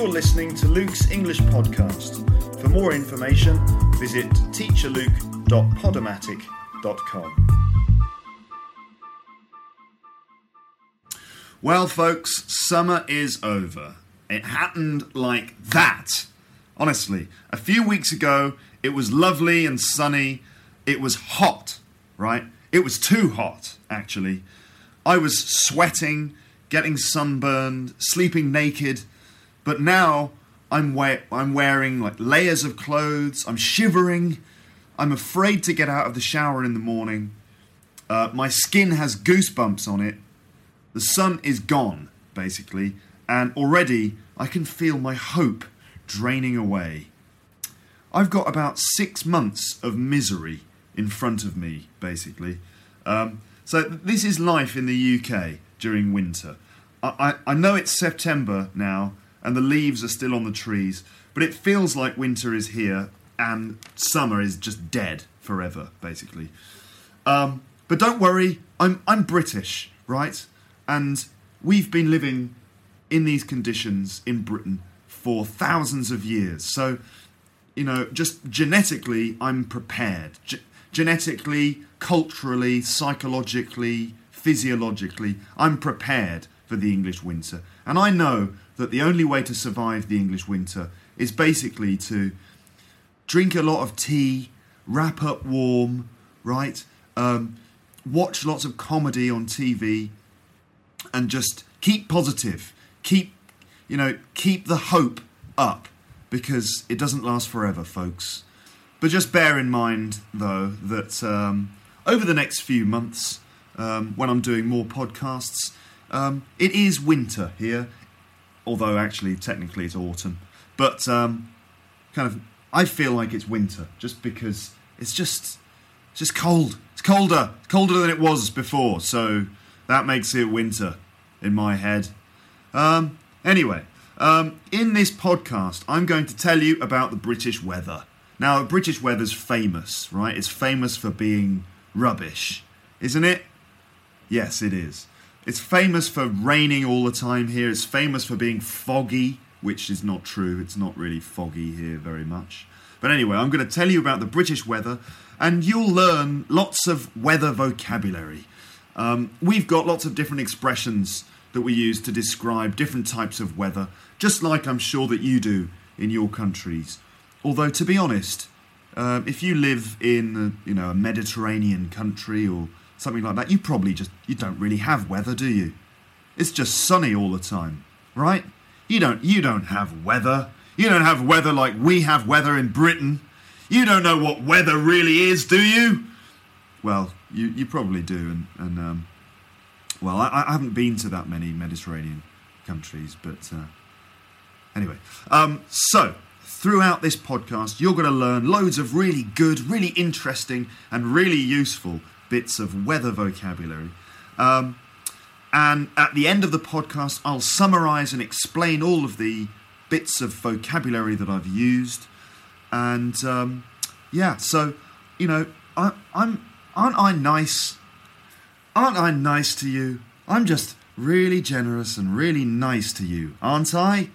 You're listening to Luke's English podcast. For more information, visit teacherluke.podomatic.com. Well, folks, summer is over. It happened like that. Honestly, a few weeks ago, it was lovely and sunny. It was hot, right? It was too hot, actually. I was sweating, getting sunburned, sleeping naked. But now I'm, we- I'm wearing like layers of clothes. I'm shivering. I'm afraid to get out of the shower in the morning. Uh, my skin has goosebumps on it. The sun is gone, basically, and already I can feel my hope draining away. I've got about six months of misery in front of me, basically. Um, so this is life in the UK during winter. I, I, I know it's September now, and the leaves are still on the trees, but it feels like winter is here and summer is just dead forever, basically. Um, but don't worry, I'm I'm British, right? And we've been living in these conditions in Britain for thousands of years. So, you know, just genetically, I'm prepared. Ge- genetically, culturally, psychologically, physiologically, I'm prepared for the English winter. And I know that the only way to survive the English winter is basically to drink a lot of tea, wrap up warm, right? Um, watch lots of comedy on TV, and just keep positive. Keep, you know, keep the hope up because it doesn't last forever, folks. But just bear in mind, though, that um, over the next few months, um, when I'm doing more podcasts, um, it is winter here, although actually, technically, it's autumn. But um, kind of, I feel like it's winter just because it's just, it's just cold. It's colder, it's colder than it was before. So that makes it winter in my head. Um, anyway, um, in this podcast, I'm going to tell you about the British weather. Now, British weather's famous, right? It's famous for being rubbish, isn't it? Yes, it is. It's famous for raining all the time here. It's famous for being foggy, which is not true. It's not really foggy here very much. But anyway, I'm going to tell you about the British weather, and you'll learn lots of weather vocabulary. Um, we've got lots of different expressions that we use to describe different types of weather, just like I'm sure that you do in your countries. Although, to be honest, uh, if you live in a, you know a Mediterranean country or something like that, you probably just you don't really have weather, do you? It's just sunny all the time, right? You don't you don't have weather. You don't have weather like we have weather in Britain. You don't know what weather really is, do you? Well, you, you probably do, and, and um, well, I, I haven't been to that many Mediterranean countries, but uh, anyway. Um, so, throughout this podcast, you're going to learn loads of really good, really interesting, and really useful bits of weather vocabulary. Um, and at the end of the podcast, I'll summarize and explain all of the bits of vocabulary that I've used. And um, yeah, so, you know, I, I'm, aren't I nice? Aren't I nice to you? I'm just really generous and really nice to you, aren't I?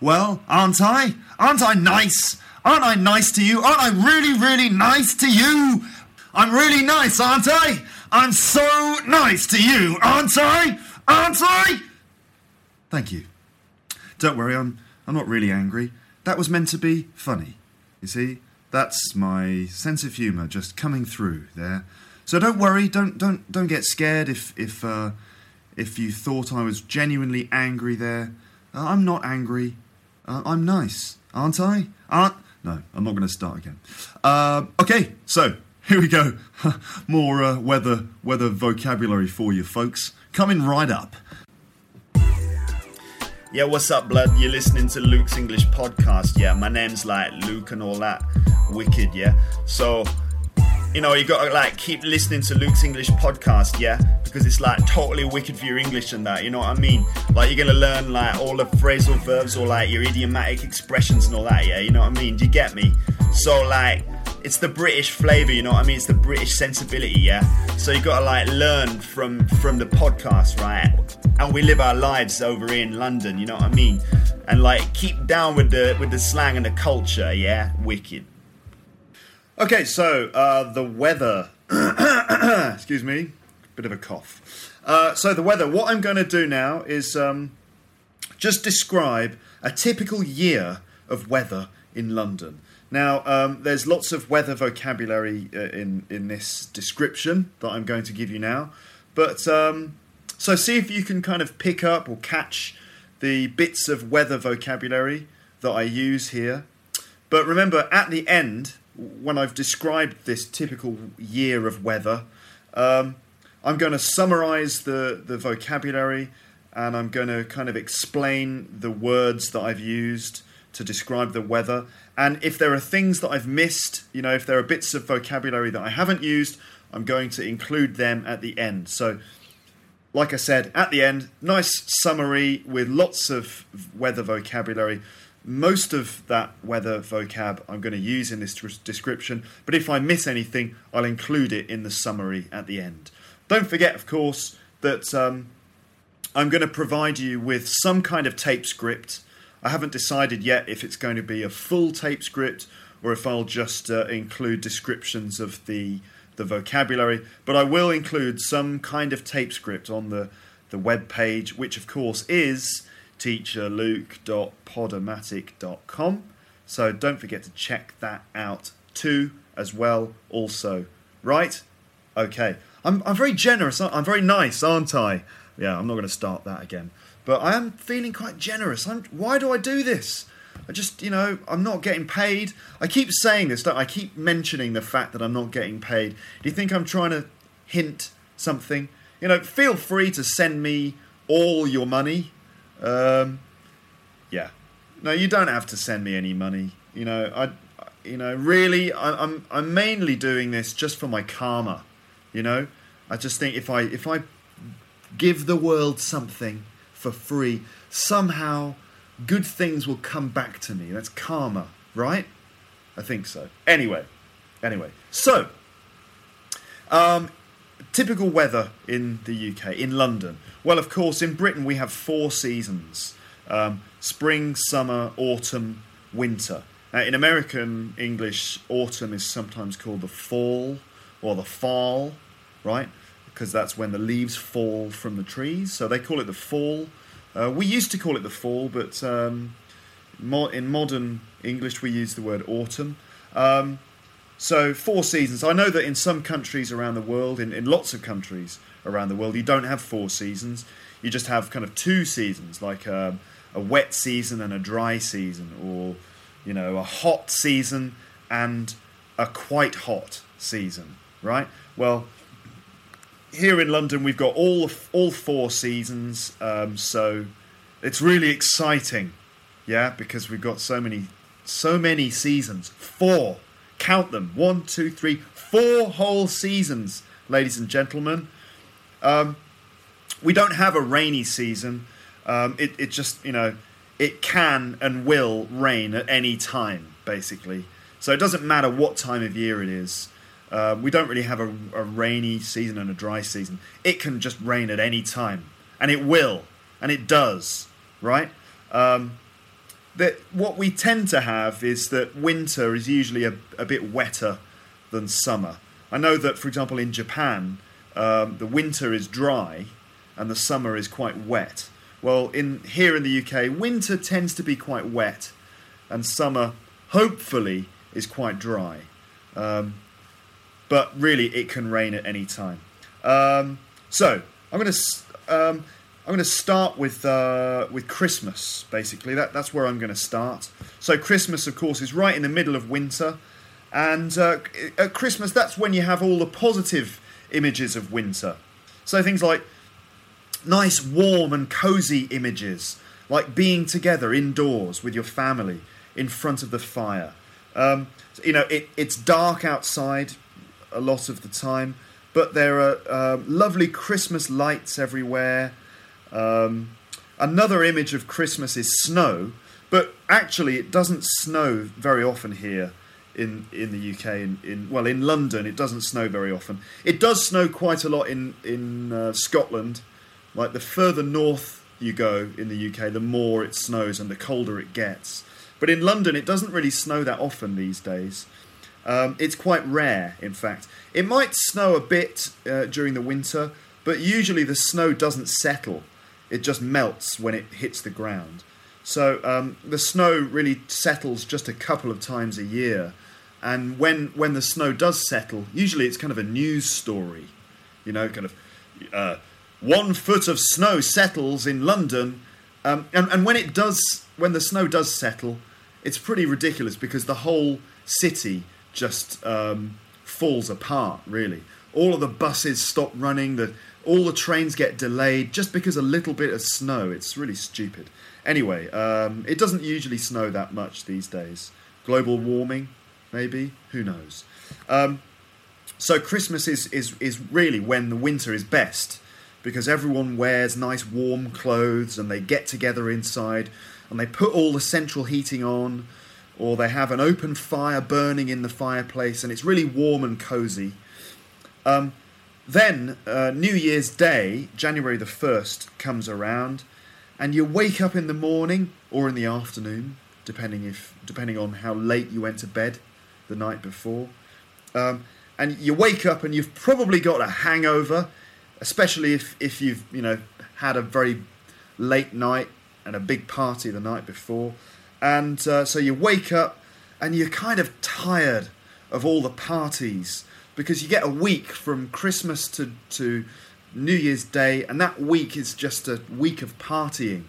Well, aren't I? Aren't I nice? Aren't I nice to you? Aren't I really, really nice to you? I'm really nice, aren't I? I'm so nice to you, aren't I? Aren't I? Thank you. Don't worry, I'm I'm not really angry. That was meant to be funny. You see? That's my sense of humour just coming through there. So don't worry, don't don't don't get scared if if uh, if you thought I was genuinely angry there. Uh, I'm not angry. Uh, I'm nice, aren't I? Aren't no, I'm not going to start again. Uh, okay, so here we go. More uh, weather weather vocabulary for you folks. Coming right up. Yeah, what's up, blood? You're listening to Luke's English podcast. Yeah, my name's like Luke and all that. Wicked, yeah. So, you know, you gotta like keep listening to Luke's English podcast, yeah, because it's like totally wicked for your English and that. You know what I mean? Like you're gonna learn like all the phrasal verbs or like your idiomatic expressions and all that. Yeah, you know what I mean? Do you get me? So like it's the British flavour, you know what I mean? It's the British sensibility, yeah. So you gotta like learn from from the podcast, right? And we live our lives over in London, you know what I mean? And like keep down with the with the slang and the culture, yeah. Wicked. Okay, so uh, the weather. Excuse me, bit of a cough. Uh, so the weather. What I'm going to do now is um, just describe a typical year of weather in London. Now, um, there's lots of weather vocabulary uh, in in this description that I'm going to give you now, but um, so see if you can kind of pick up or catch the bits of weather vocabulary that I use here. But remember, at the end, when I've described this typical year of weather, um, I'm going to summarize the, the vocabulary and I'm going to kind of explain the words that I've used to describe the weather. And if there are things that I've missed, you know, if there are bits of vocabulary that I haven't used, I'm going to include them at the end. So, like I said, at the end, nice summary with lots of weather vocabulary. Most of that weather vocab I'm going to use in this description, but if I miss anything, I'll include it in the summary at the end. Don't forget, of course, that um, I'm going to provide you with some kind of tape script I haven't decided yet if it's going to be a full tape script or if I'll just uh, include descriptions of the the vocabulary, but I will include some kind of tape script on the the web page, which of course is teacherluke.podomatic.com. So don't forget to check that out too as well also. Right? Okay. I'm I'm very generous. I'm very nice, aren't I? Yeah, I'm not going to start that again. But I am feeling quite generous. I'm, why do I do this? I just, you know, I'm not getting paid. I keep saying this, I keep mentioning the fact that I'm not getting paid. Do you think I'm trying to hint something? You know, feel free to send me all your money. Um, yeah. No, you don't have to send me any money. You know, I, you know, really, I, I'm, I'm mainly doing this just for my karma. You know, I just think if I, if I give the world something, for free, somehow good things will come back to me. That's karma, right? I think so. Anyway, anyway, so um, typical weather in the UK, in London. Well, of course, in Britain we have four seasons um, spring, summer, autumn, winter. In American English, autumn is sometimes called the fall or the fall, right? Because that's when the leaves fall from the trees. So they call it the fall. Uh, we used to call it the fall, but um, mo- in modern English we use the word autumn. Um, so four seasons. I know that in some countries around the world, in, in lots of countries around the world, you don't have four seasons. You just have kind of two seasons, like a, um, a wet season and a dry season, or you know, a hot season and a quite hot season, right? Well, here in London, we've got all all four seasons, um, so it's really exciting, yeah, because we've got so many so many seasons. Four, count them: one, two, three, four whole seasons, ladies and gentlemen. Um, we don't have a rainy season. Um, it, it just you know it can and will rain at any time, basically. So it doesn't matter what time of year it is. Uh, we don't really have a, a, rainy season and a dry season. It can just rain at any time, and it will, and it does, right? Um, that what we tend to have is that winter is usually a, a bit wetter than summer. I know that, for example, in Japan, um, the winter is dry and the summer is quite wet. Well, in here in the UK, winter tends to be quite wet, and summer, hopefully, is quite dry. Um, but really it can rain at any time. Um, so I'm going to um, I'm going to start with uh, with Christmas. Basically, that that's where I'm going to start. So Christmas, of course, is right in the middle of winter, and uh, at Christmas, that's when you have all the positive images of winter. So things like nice, warm, and cozy images like being together indoors with your family in front of the fire. Um, you know, it, it's dark outside a lot of the time, but there are uh, lovely Christmas lights everywhere. Um, another image of Christmas is snow, but actually, it doesn't snow very often here in in the UK. In, in well, in London, it doesn't snow very often. It does snow quite a lot in in uh, Scotland. Like the further north you go in the UK, the more it snows and the colder it gets. But in London, it doesn't really snow that often these days. Um, it's quite rare, in fact. It might snow a bit uh, during the winter, but usually the snow doesn't settle. It just melts when it hits the ground. So um, the snow really settles just a couple of times a year. And when, when the snow does settle, usually it's kind of a news story. You know, kind of uh, one foot of snow settles in London. Um, and, and when it does, when the snow does settle, it's pretty ridiculous because the whole city just um, falls apart, really. All of the buses stop running, the, all the trains get delayed just because a little bit of snow. It's really stupid. Anyway, um, it doesn't usually snow that much these days. Global warming, maybe? Who knows? Um, so Christmas is, is, is really when the winter is best because everyone wears nice warm clothes and they get together inside and they put all the central heating on or they have an open fire burning in the fireplace and it's really warm and cozy. Um, then uh, New Year's Day, January the 1st, comes around and you wake up in the morning or in the afternoon, depending, if, depending on how late you went to bed the night before. Um, and you wake up and you've probably got a hangover, especially if, if you've you know had a very late night and a big party the night before. And uh, so you wake up and you're kind of tired of all the parties because you get a week from Christmas to, to New Year's Day, and that week is just a week of partying.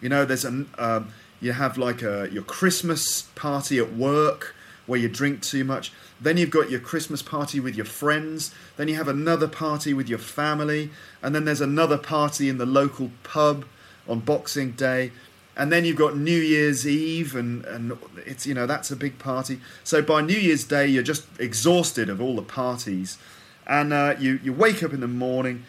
You know, there's a um, you have like a your Christmas party at work where you drink too much. Then you've got your Christmas party with your friends. Then you have another party with your family, and then there's another party in the local pub on Boxing Day and then you've got New Year's Eve, and, and it's you know that's a big party. So by New Year's Day, you're just exhausted of all the parties, and uh, you you wake up in the morning,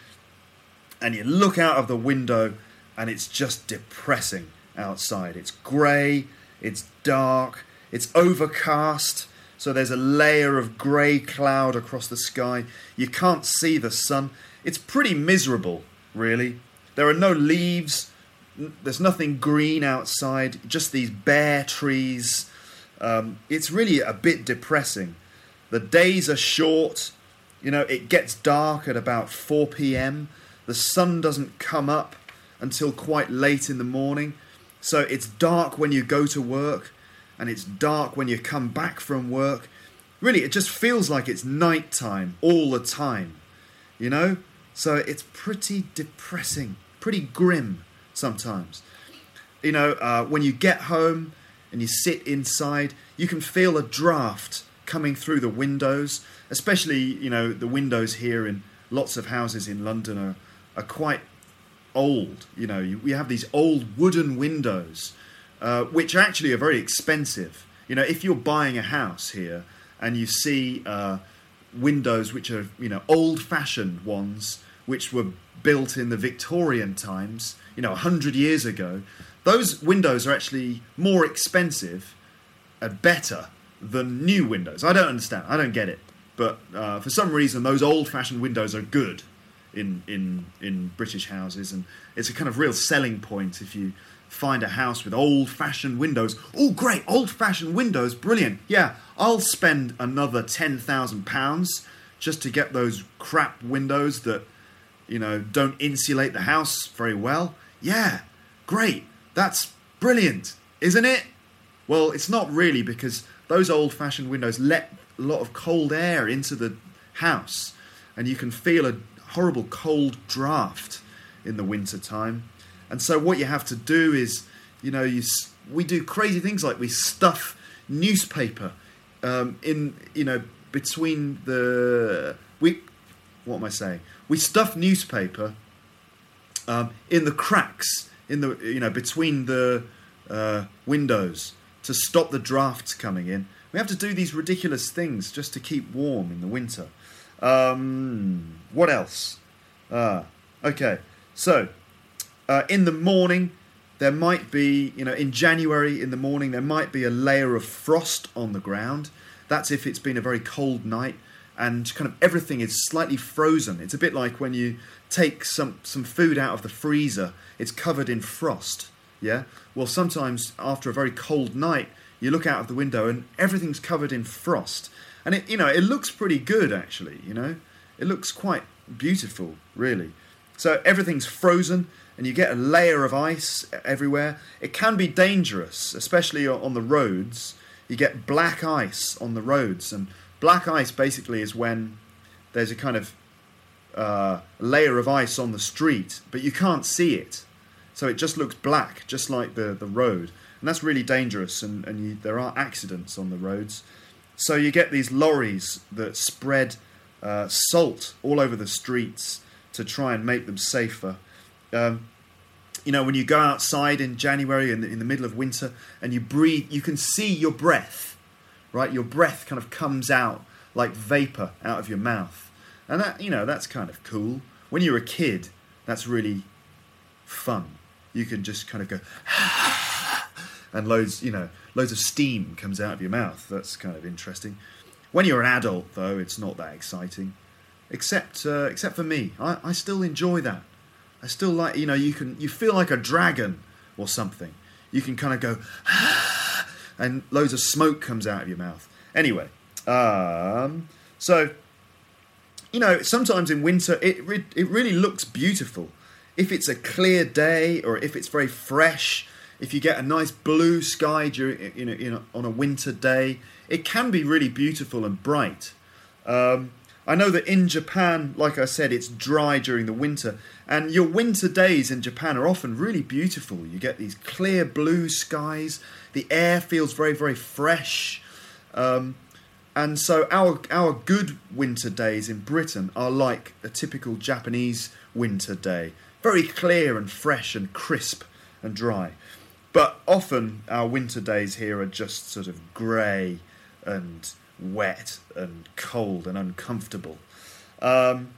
and you look out of the window, and it's just depressing outside. It's grey, it's dark, it's overcast. So there's a layer of grey cloud across the sky. You can't see the sun. It's pretty miserable, really. There are no leaves there's nothing green outside, just these bare trees. Um, it's really a bit depressing. The days are short. You know, it gets dark at about 4 p.m. The sun doesn't come up until quite late in the morning. So it's dark when you go to work and it's dark when you come back from work. Really, it just feels like it's night time all the time. You know? So it's pretty depressing, pretty grim sometimes. You know, uh, when you get home and you sit inside, you can feel a draft coming through the windows, especially, you know, the windows here in lots of houses in London are, are quite old. You know, you, we have these old wooden windows, uh, which actually are very expensive. You know, if you're buying a house here and you see uh, windows which are, you know, old fashioned ones, which were built in the Victorian times, you know, 100 years ago, those windows are actually more expensive and better than new windows. I don't understand. I don't get it. But uh, for some reason, those old-fashioned windows are good in in in British houses, and it's a kind of real selling point if you find a house with old-fashioned windows. Oh, great, old-fashioned windows, brilliant. Yeah, I'll spend another ten thousand pounds just to get those crap windows that you know don't insulate the house very well. Yeah, great. That's brilliant, isn't it? Well, it's not really because those old fashioned windows let a lot of cold air into the house and you can feel a horrible cold draft in the winter time. And so what you have to do is, you know, you we do crazy things like we stuff newspaper um, in, you know, between the we what am I saying? We stuff newspaper um, in the cracks in the you know between the uh, windows to stop the drafts coming in. We have to do these ridiculous things just to keep warm in the winter. Um, what else? Uh, okay, so uh, in the morning, there might be, you know, in January in the morning, there might be a layer of frost on the ground. That's if it's been a very cold night and kind of everything is slightly frozen. It's a bit like when you take some, some food out of the freezer, it's covered in frost. Yeah? Well, sometimes after a very cold night, you look out of the window and everything's covered in frost. And it, you know, it looks pretty good actually, you know? It looks quite beautiful, really. So everything's frozen and you get a layer of ice everywhere. It can be dangerous, especially on the roads. You get black ice on the roads, and black ice basically is when there's a kind of uh, layer of ice on the street, but you can't see it. So it just looks black, just like the, the road. And that's really dangerous, and, and you, there are accidents on the roads. So you get these lorries that spread uh, salt all over the streets to try and make them safer. Um, you know, when you go outside in January in the, in the middle of winter and you breathe, you can see your breath, right? Your breath kind of comes out like vapor out of your mouth. And that, you know, that's kind of cool. When you're a kid, that's really fun. You can just kind of go, and loads, you know, loads of steam comes out of your mouth. That's kind of interesting. When you're an adult, though, it's not that exciting. Except, uh, except for me, I, I still enjoy that. I still like, you know, you can, you feel like a dragon or something. You can kind of go, and loads of smoke comes out of your mouth. Anyway, um, so you know, sometimes in winter it re- it really looks beautiful. If it's a clear day or if it's very fresh, if you get a nice blue sky during you know, you know on a winter day, it can be really beautiful and bright. Um, I know that in Japan, like I said, it's dry during the winter, and your winter days in Japan are often really beautiful. You get these clear blue skies, the air feels very, very fresh. Um, and so our our good winter days in Britain are like a typical Japanese winter day, very clear and fresh and crisp and dry. But often our winter days here are just sort of grey and wet and cold and uncomfortable. Um,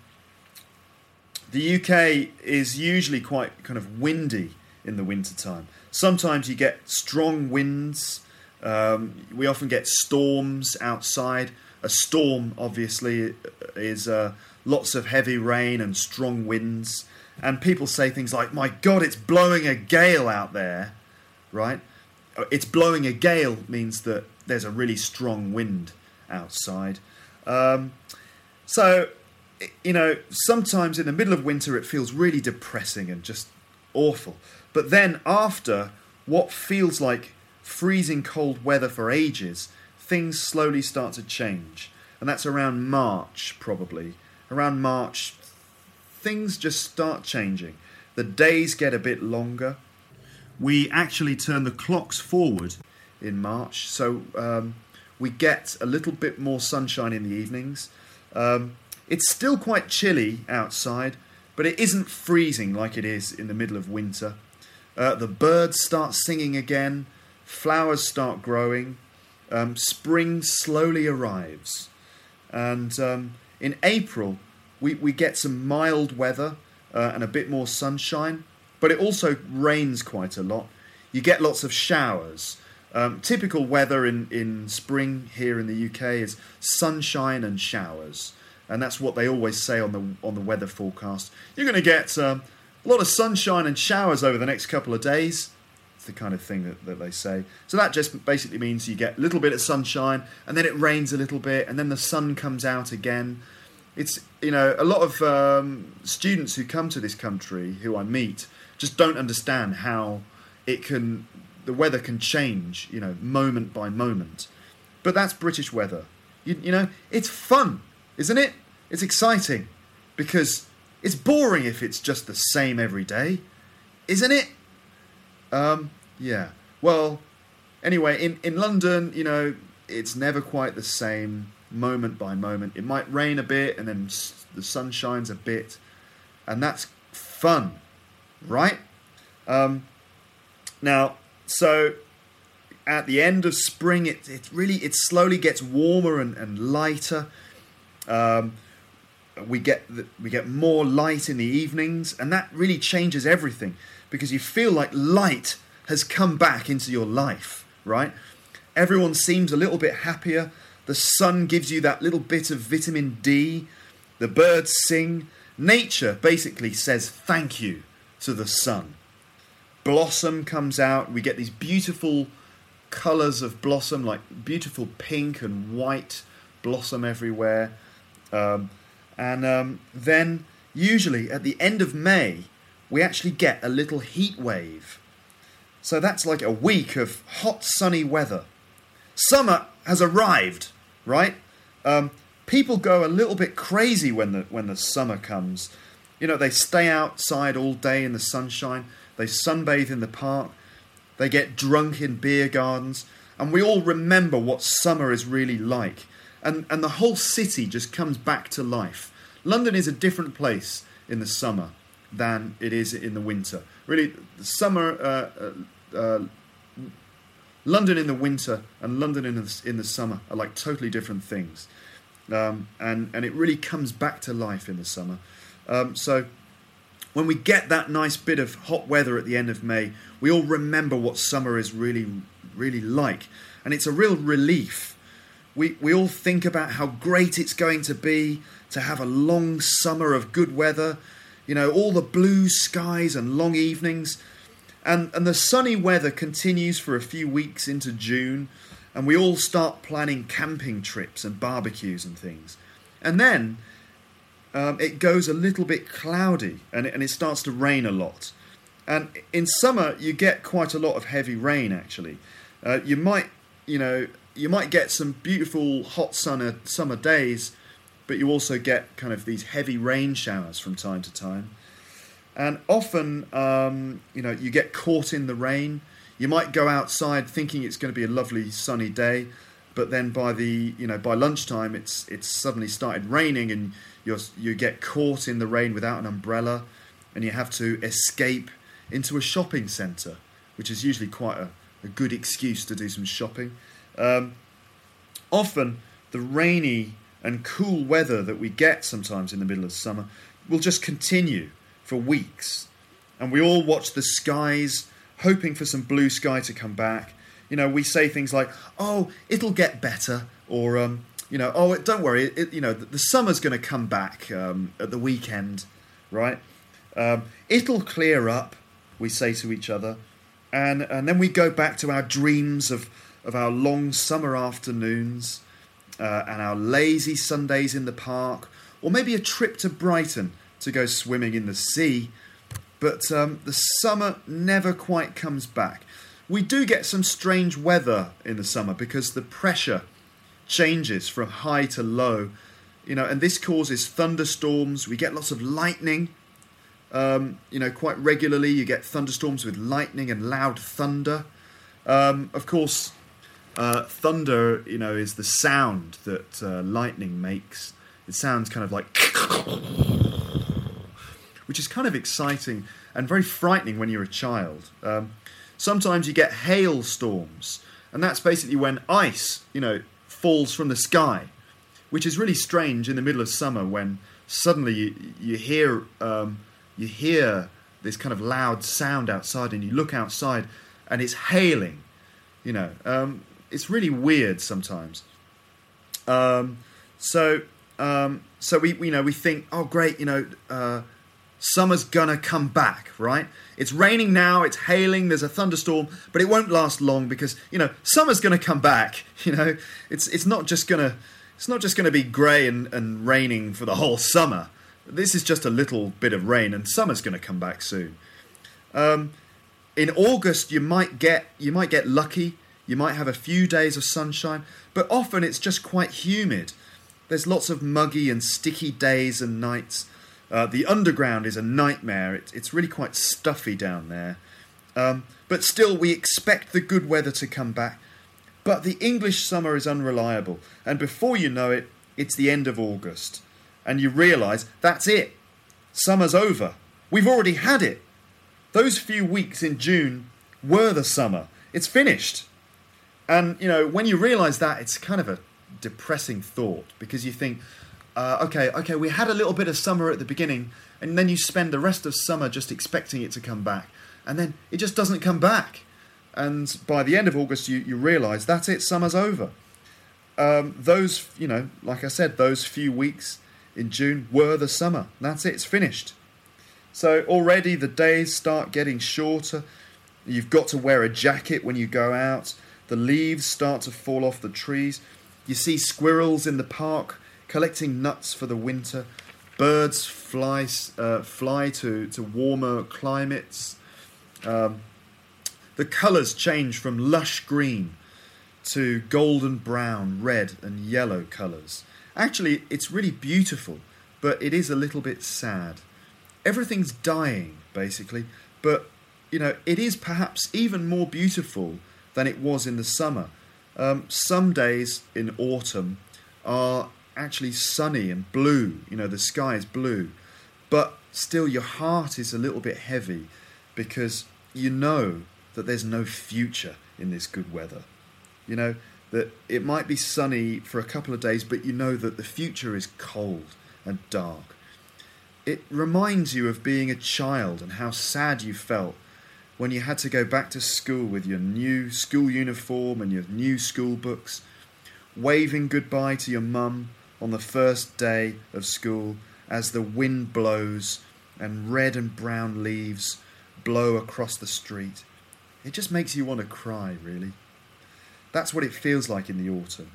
the UK is usually quite kind of windy in the wintertime. Sometimes you get strong winds. Um, we often get storms outside. A storm, obviously, is uh, lots of heavy rain and strong winds. And people say things like, My God, it's blowing a gale out there, right? It's blowing a gale means that there's a really strong wind outside. Um, so, you know, sometimes in the middle of winter it feels really depressing and just awful. But then after what feels like freezing cold weather for ages, things slowly start to change. And that's around March, probably. Around March, things just start changing. The days get a bit longer. We actually turn the clocks forward in March. So um, we get a little bit more sunshine in the evenings. Um, it's still quite chilly outside, but it isn't freezing like it is in the middle of winter. Uh, the birds start singing again, flowers start growing, um, spring slowly arrives. And um, in April, we, we get some mild weather uh, and a bit more sunshine, but it also rains quite a lot. You get lots of showers. Um, typical weather in, in spring here in the UK is sunshine and showers, and that's what they always say on the on the weather forecast. You're going to get um, a lot of sunshine and showers over the next couple of days. It's the kind of thing that, that they say. So that just basically means you get a little bit of sunshine, and then it rains a little bit, and then the sun comes out again. It's you know a lot of um, students who come to this country who I meet just don't understand how it can the weather can change, you know, moment by moment. But that's British weather. You, you know, it's fun, isn't it? It's exciting because it's boring if it's just the same every day, isn't it? Um, yeah. Well, anyway, in, in London, you know, it's never quite the same moment by moment. It might rain a bit and then the sun shines a bit, and that's fun, right? Um, now, so at the end of spring, it, it really it slowly gets warmer and, and lighter. Um, we get the, we get more light in the evenings, and that really changes everything because you feel like light has come back into your life, right? Everyone seems a little bit happier. The sun gives you that little bit of vitamin D. The birds sing. Nature basically says thank you to the sun. Blossom comes out. We get these beautiful colours of blossom, like beautiful pink and white blossom everywhere. Um, and um, then, usually at the end of May, we actually get a little heat wave. So that's like a week of hot, sunny weather. Summer has arrived, right? Um, people go a little bit crazy when the when the summer comes. You know, they stay outside all day in the sunshine. They sunbathe in the park. They get drunk in beer gardens, and we all remember what summer is really like. And and the whole city just comes back to life. London is a different place in the summer than it is in the winter. Really, the summer. Uh, uh, uh, London in the winter and London in the, in the summer are like totally different things. Um, and, and it really comes back to life in the summer. Um, so when we get that nice bit of hot weather at the end of May, we all remember what summer is really, really like. And it's a real relief. We, we all think about how great it's going to be to have a long summer of good weather, you know, all the blue skies and long evenings. And, and the sunny weather continues for a few weeks into June, and we all start planning camping trips and barbecues and things. And then um, it goes a little bit cloudy and and it starts to rain a lot. And in summer, you get quite a lot of heavy rain actually. Uh, you might, you know, you might get some beautiful hot summer, summer days, but you also get kind of these heavy rain showers from time to time. And often, um, you know, you get caught in the rain. You might go outside thinking it's going to be a lovely sunny day, but then by the you know by lunchtime, it's it's suddenly started raining, and you you get caught in the rain without an umbrella, and you have to escape into a shopping centre, which is usually quite a, a good excuse to do some shopping. Um, often, the rainy and cool weather that we get sometimes in the middle of summer will just continue for weeks. And we all watch the skies, hoping for some blue sky to come back. You know, we say things like, oh, it'll get better, or, um, you know, oh, don't worry, it, you know, the, the summer's going to come back um, at the weekend, right? Um, it'll clear up, we say to each other. And, and then we go back to our dreams of, of our long summer afternoons uh, and our lazy Sundays in the park, or maybe a trip to Brighton to go swimming in the sea. But um, the summer never quite comes back. We do get some strange weather in the summer because the pressure changes from high to low, you know, and this causes thunderstorms. We get lots of lightning. Um, you know, quite regularly you get thunderstorms with lightning and loud thunder. Um, of course, uh, thunder, you know, is the sound that uh, lightning makes. It sounds kind of like which is kind of exciting and very frightening when you're a child. Um, sometimes you get hailstorms, and that's basically when ice, you know, falls from the sky, which is really strange in the middle of summer when suddenly you, you hear um, you hear this kind of loud sound outside, and you look outside, and it's hailing. You know, um, it's really weird sometimes. Um, so, um, so we, you know, we think, oh, great, you know, uh, Summer's gonna come back, right? It's raining now, it's hailing, there's a thunderstorm, but it won't last long because, you know, summer's gonna come back. You know, it's it's not just gonna it's not just gonna be grey and, and raining for the whole summer. This is just a little bit of rain and summer's gonna come back soon. Um, in August you might get you might get lucky, you might have a few days of sunshine, but often it's just quite humid. There's lots of muggy and sticky days and nights uh, the underground is a nightmare. It, it's really quite stuffy down there. Um, but still, we expect the good weather to come back. But the English summer is unreliable, and before you know it, it's the end of August. And you realise that's it. Summer's over. We've already had it. those few weeks in June were the summer. It's finished. And, you know, when you realize that, it's kind of a depressing thought because you think, uh, okay, okay, we had a little bit of summer at the beginning, and then you spend the rest of summer just expecting it to come back, and then it just doesn't come back. And by the end of August, you, you realize that's it, summer's over. Um, those, you know, like I said, those few weeks in June were the summer. That's it, it's finished. So already the days start getting shorter. You've got to wear a jacket when you go out. The leaves start to fall off the trees. You see squirrels in the park collecting nuts for the winter. Birds fly, uh, fly to, to warmer climates. Um, the colours change from lush green to golden brown, red, and yellow colours. Actually, it's really beautiful, but it is a little bit sad. Everything's dying, basically, but you know, it is perhaps even more beautiful than it was in the summer. Um, some days in autumn are actually sunny and blue, you know, the sky is blue, but still your heart is a little bit heavy because you know that there's no future in this good weather. You know, that it might be sunny for a couple of days, but you know that the future is cold and dark. It reminds you of being a child and how sad you felt when you had to go back to school with your new school uniform and your new school books, waving goodbye to your mum on the first day of school as the wind blows and red and brown leaves blow across the street. It just makes you want to cry, really. That's what it feels like in the autumn.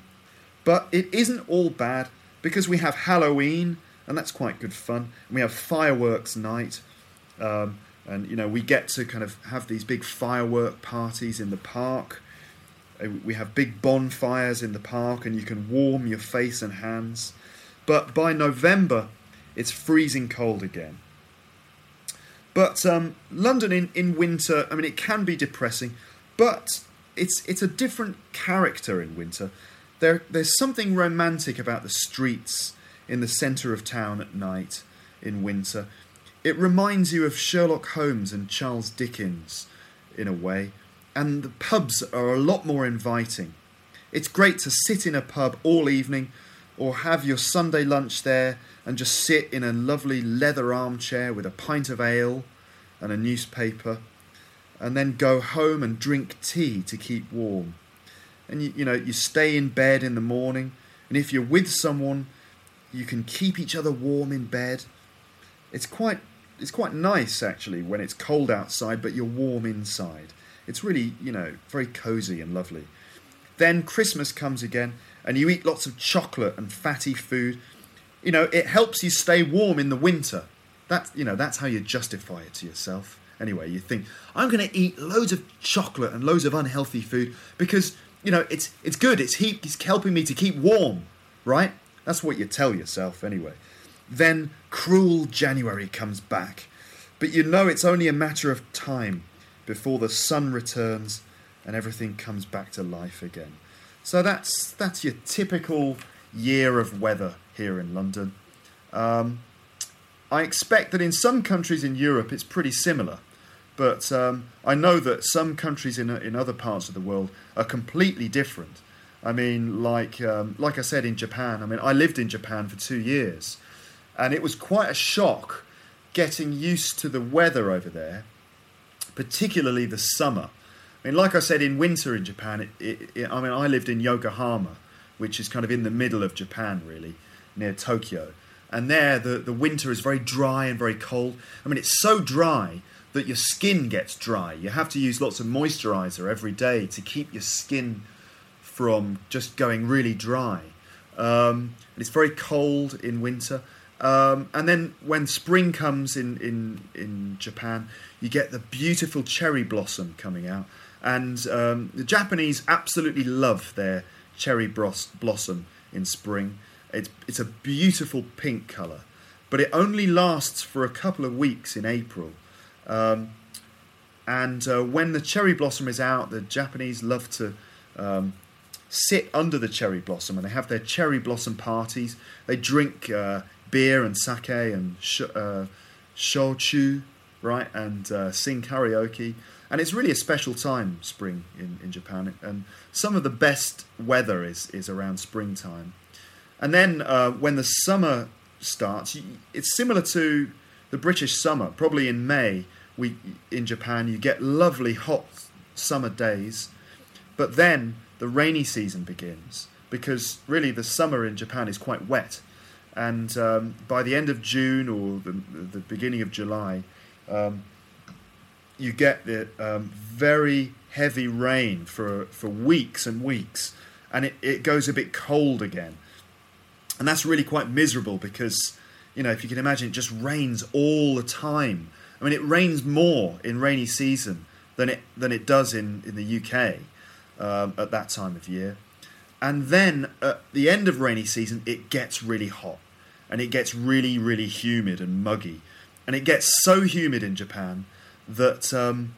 But it isn't all bad because we have Halloween, and that's quite good fun. We have fireworks night, um, and you know we get to kind of have these big firework parties in the park. Uh, we have big bonfires in the park, and you can warm your face and hands. But by November, it's freezing cold again. But um, London in, in winter, I mean, it can be depressing, but it's it's a different character in winter. There there's something romantic about the streets in the centre of town at night in winter. It reminds you of Sherlock Holmes and Charles Dickens in a way, and the pubs are a lot more inviting. It's great to sit in a pub all evening or have your Sunday lunch there and just sit in a lovely leather armchair with a pint of ale and a newspaper and then go home and drink tea to keep warm. And you, you know, you stay in bed in the morning, and if you're with someone, you can keep each other warm in bed. It's quite it's quite nice actually when it's cold outside but you're warm inside. It's really, you know, very cozy and lovely. Then Christmas comes again and you eat lots of chocolate and fatty food. You know, it helps you stay warm in the winter. That's, you know, that's how you justify it to yourself. Anyway, you think I'm going to eat loads of chocolate and loads of unhealthy food because you know it's it's good. It's heat. It's helping me to keep warm, right? That's what you tell yourself anyway. Then cruel January comes back, but you know it's only a matter of time before the sun returns and everything comes back to life again. So that's that's your typical year of weather here in London. Um, I expect that in some countries in Europe it's pretty similar. But um, I know that some countries in in other parts of the world are completely different. I mean, like um, like I said in Japan. I mean, I lived in Japan for two years, and it was quite a shock getting used to the weather over there, particularly the summer. I mean, like I said, in winter in Japan, it, it, it, I mean, I lived in Yokohama, which is kind of in the middle of Japan, really, near Tokyo. And there, the, the winter is very dry and very cold. I mean, it's so dry that your skin gets dry. You have to use lots of moisturizer every day to keep your skin from just going really dry. Um, it's very cold in winter. Um, and then when spring comes in, in, in Japan, you get the beautiful cherry blossom coming out. And um, the Japanese absolutely love their cherry bros- blossom in spring. It's, it's a beautiful pink colour, but it only lasts for a couple of weeks in April. Um, and uh, when the cherry blossom is out, the Japanese love to um, sit under the cherry blossom and they have their cherry blossom parties. They drink uh, beer and sake and sh- uh, shochu, right, and uh, sing karaoke. And it's really a special time, spring in, in Japan. And some of the best weather is, is around springtime. And then uh, when the summer starts, it's similar to the British summer. Probably in May, we in Japan, you get lovely hot summer days. But then the rainy season begins because really the summer in Japan is quite wet. And um, by the end of June or the, the beginning of July, um, you get the um, very heavy rain for for weeks and weeks, and it, it goes a bit cold again, and that's really quite miserable because you know if you can imagine, it just rains all the time. I mean, it rains more in rainy season than it than it does in in the UK um, at that time of year, and then at the end of rainy season, it gets really hot, and it gets really really humid and muggy, and it gets so humid in Japan that um,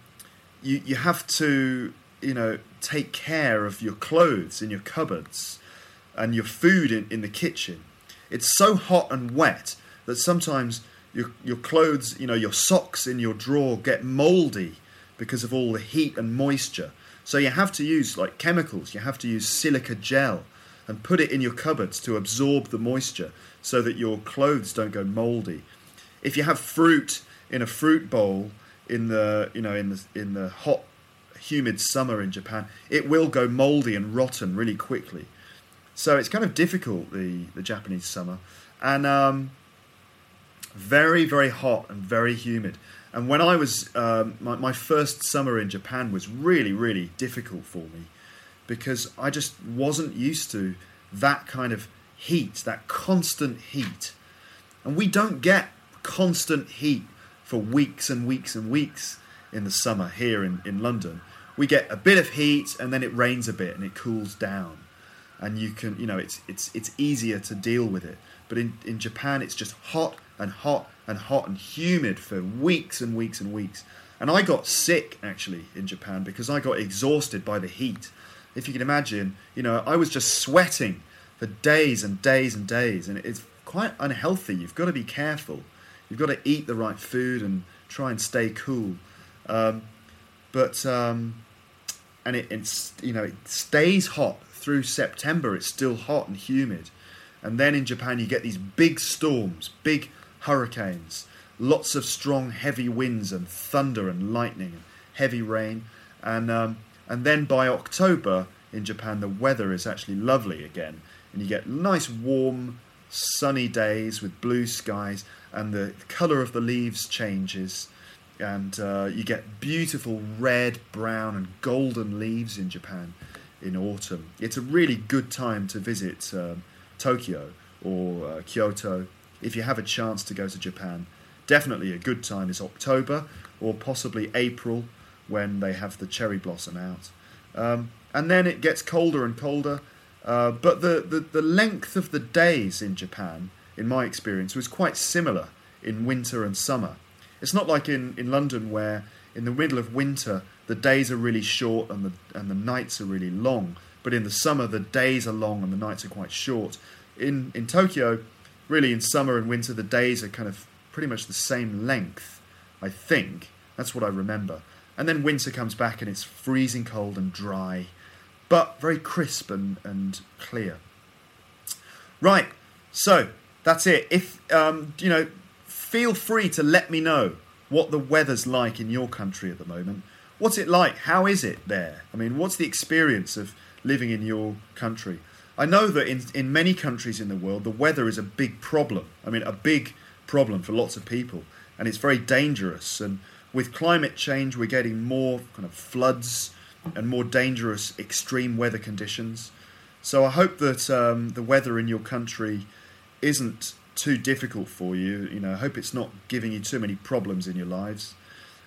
you you have to you know take care of your clothes in your cupboards and your food in, in the kitchen. It's so hot and wet that sometimes your your clothes, you know, your socks in your drawer get mouldy because of all the heat and moisture. So you have to use like chemicals. You have to use silica gel and put it in your cupboards to absorb the moisture so that your clothes don't go mouldy. If you have fruit in a fruit bowl, in the you know in the in the hot humid summer in Japan, it will go moldy and rotten really quickly. So it's kind of difficult the the Japanese summer, and um, very very hot and very humid. And when I was um, my, my first summer in Japan was really really difficult for me because I just wasn't used to that kind of heat, that constant heat, and we don't get constant heat for weeks and weeks and weeks in the summer here in, in London. We get a bit of heat and then it rains a bit and it cools down. And you can, you know, it's, it's, it's easier to deal with it. But in, in Japan, it's just hot and hot and hot and humid for weeks and weeks and weeks. And I got sick actually in Japan because I got exhausted by the heat. If you can imagine, you know, I was just sweating for days and days and days, and it's quite unhealthy. You've got to be careful. You've got to eat the right food and try and stay cool. Um, but um, and it, it's you know it stays hot through September. It's still hot and humid, and then in Japan you get these big storms, big hurricanes, lots of strong, heavy winds and thunder and lightning and heavy rain, and um, and then by October in Japan the weather is actually lovely again, and you get nice warm sunny days with blue skies, and the colour of the leaves changes, and uh, you get beautiful red, brown, and golden leaves in Japan in autumn. It's a really good time to visit um, Tokyo or uh, Kyoto if you have a chance to go to Japan. Definitely a good time is October or possibly April when they have the cherry blossom out. Um, and then it gets colder and colder uh, but the, the, the length of the days in Japan, in my experience, was quite similar in winter and summer. It's not like in, in London where in the middle of winter the days are really short and the, and the nights are really long. But in the summer the days are long and the nights are quite short. In, in Tokyo, really in summer and winter the days are kind of pretty much the same length, I think. That's what I remember. And then winter comes back and it's freezing cold and dry but very crisp and, and clear. Right, so that's it. If um, you know, feel free to let me know what the weather's like in your country at the moment. What's it like? How is it there? I mean, what's the experience of living in your country? I know that in, in many countries in the world, the weather is a big problem. I mean, a big problem for lots of people, and it's very dangerous. And with climate change, we're getting more kind of floods and more dangerous extreme weather conditions. So I hope that um, the weather in your country isn't too difficult for you. You know, I hope it's not giving you too many problems in your lives.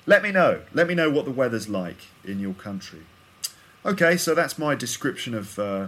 Let me know. Let me know what the weather's like in your country. Okay, so that's my description of uh,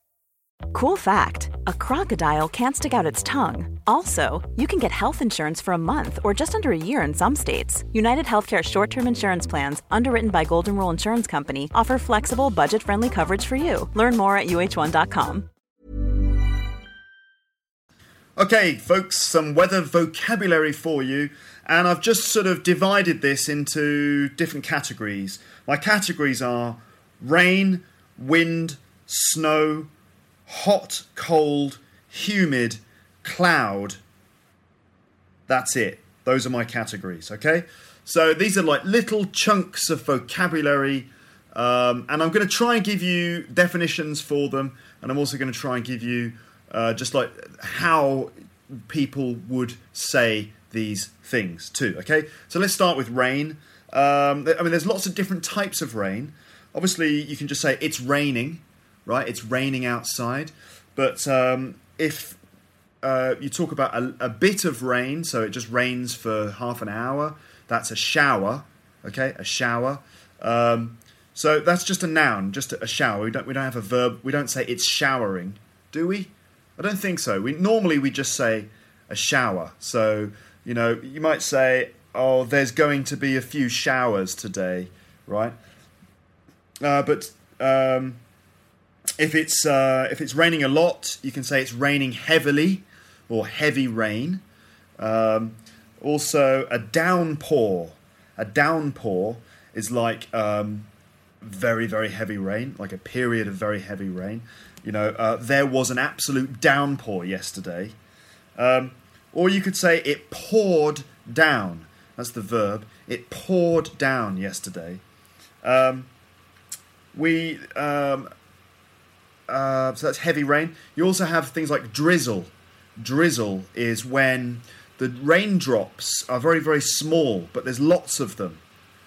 Cool fact a crocodile can't stick out its tongue. Also, you can get health insurance for a month or just under a year in some states. United Healthcare short term insurance plans, underwritten by Golden Rule Insurance Company, offer flexible, budget friendly coverage for you. Learn more at uhone.com. Okay, folks, some weather vocabulary for you, and I've just sort of divided this into different categories. My categories are rain, wind, snow, hot, cold, humid, cloud. That's it. Those are my categories, okay? So these are like little chunks of vocabulary, um, and I'm going to try and give you definitions for them, and I'm also going to try and give you uh, just like how people would say these things too, okay? So let's start with rain. Um, I mean, there's lots of different types of rain. Obviously, you can just say it's raining, right? It's raining outside. But um, if uh, you talk about a, a, bit of rain, so it just rains for half an hour, that's a shower, okay? A shower. Um, so that's just a noun, just a, shower. We don't, we don't have a verb. We don't say it's showering, do we? I don't think so. We normally we just say a shower. So you know, you might say, "Oh, there's going to be a few showers today," right? Uh, but um, if it's uh, if it's raining a lot, you can say it's raining heavily or heavy rain. Um, also, a downpour. A downpour is like um, very very heavy rain, like a period of very heavy rain. You know, uh, there was an absolute downpour yesterday. Um, or you could say it poured down. That's the verb. It poured down yesterday. Um, we um, uh, so that's heavy rain. You also have things like drizzle. Drizzle is when the raindrops are very very small, but there's lots of them,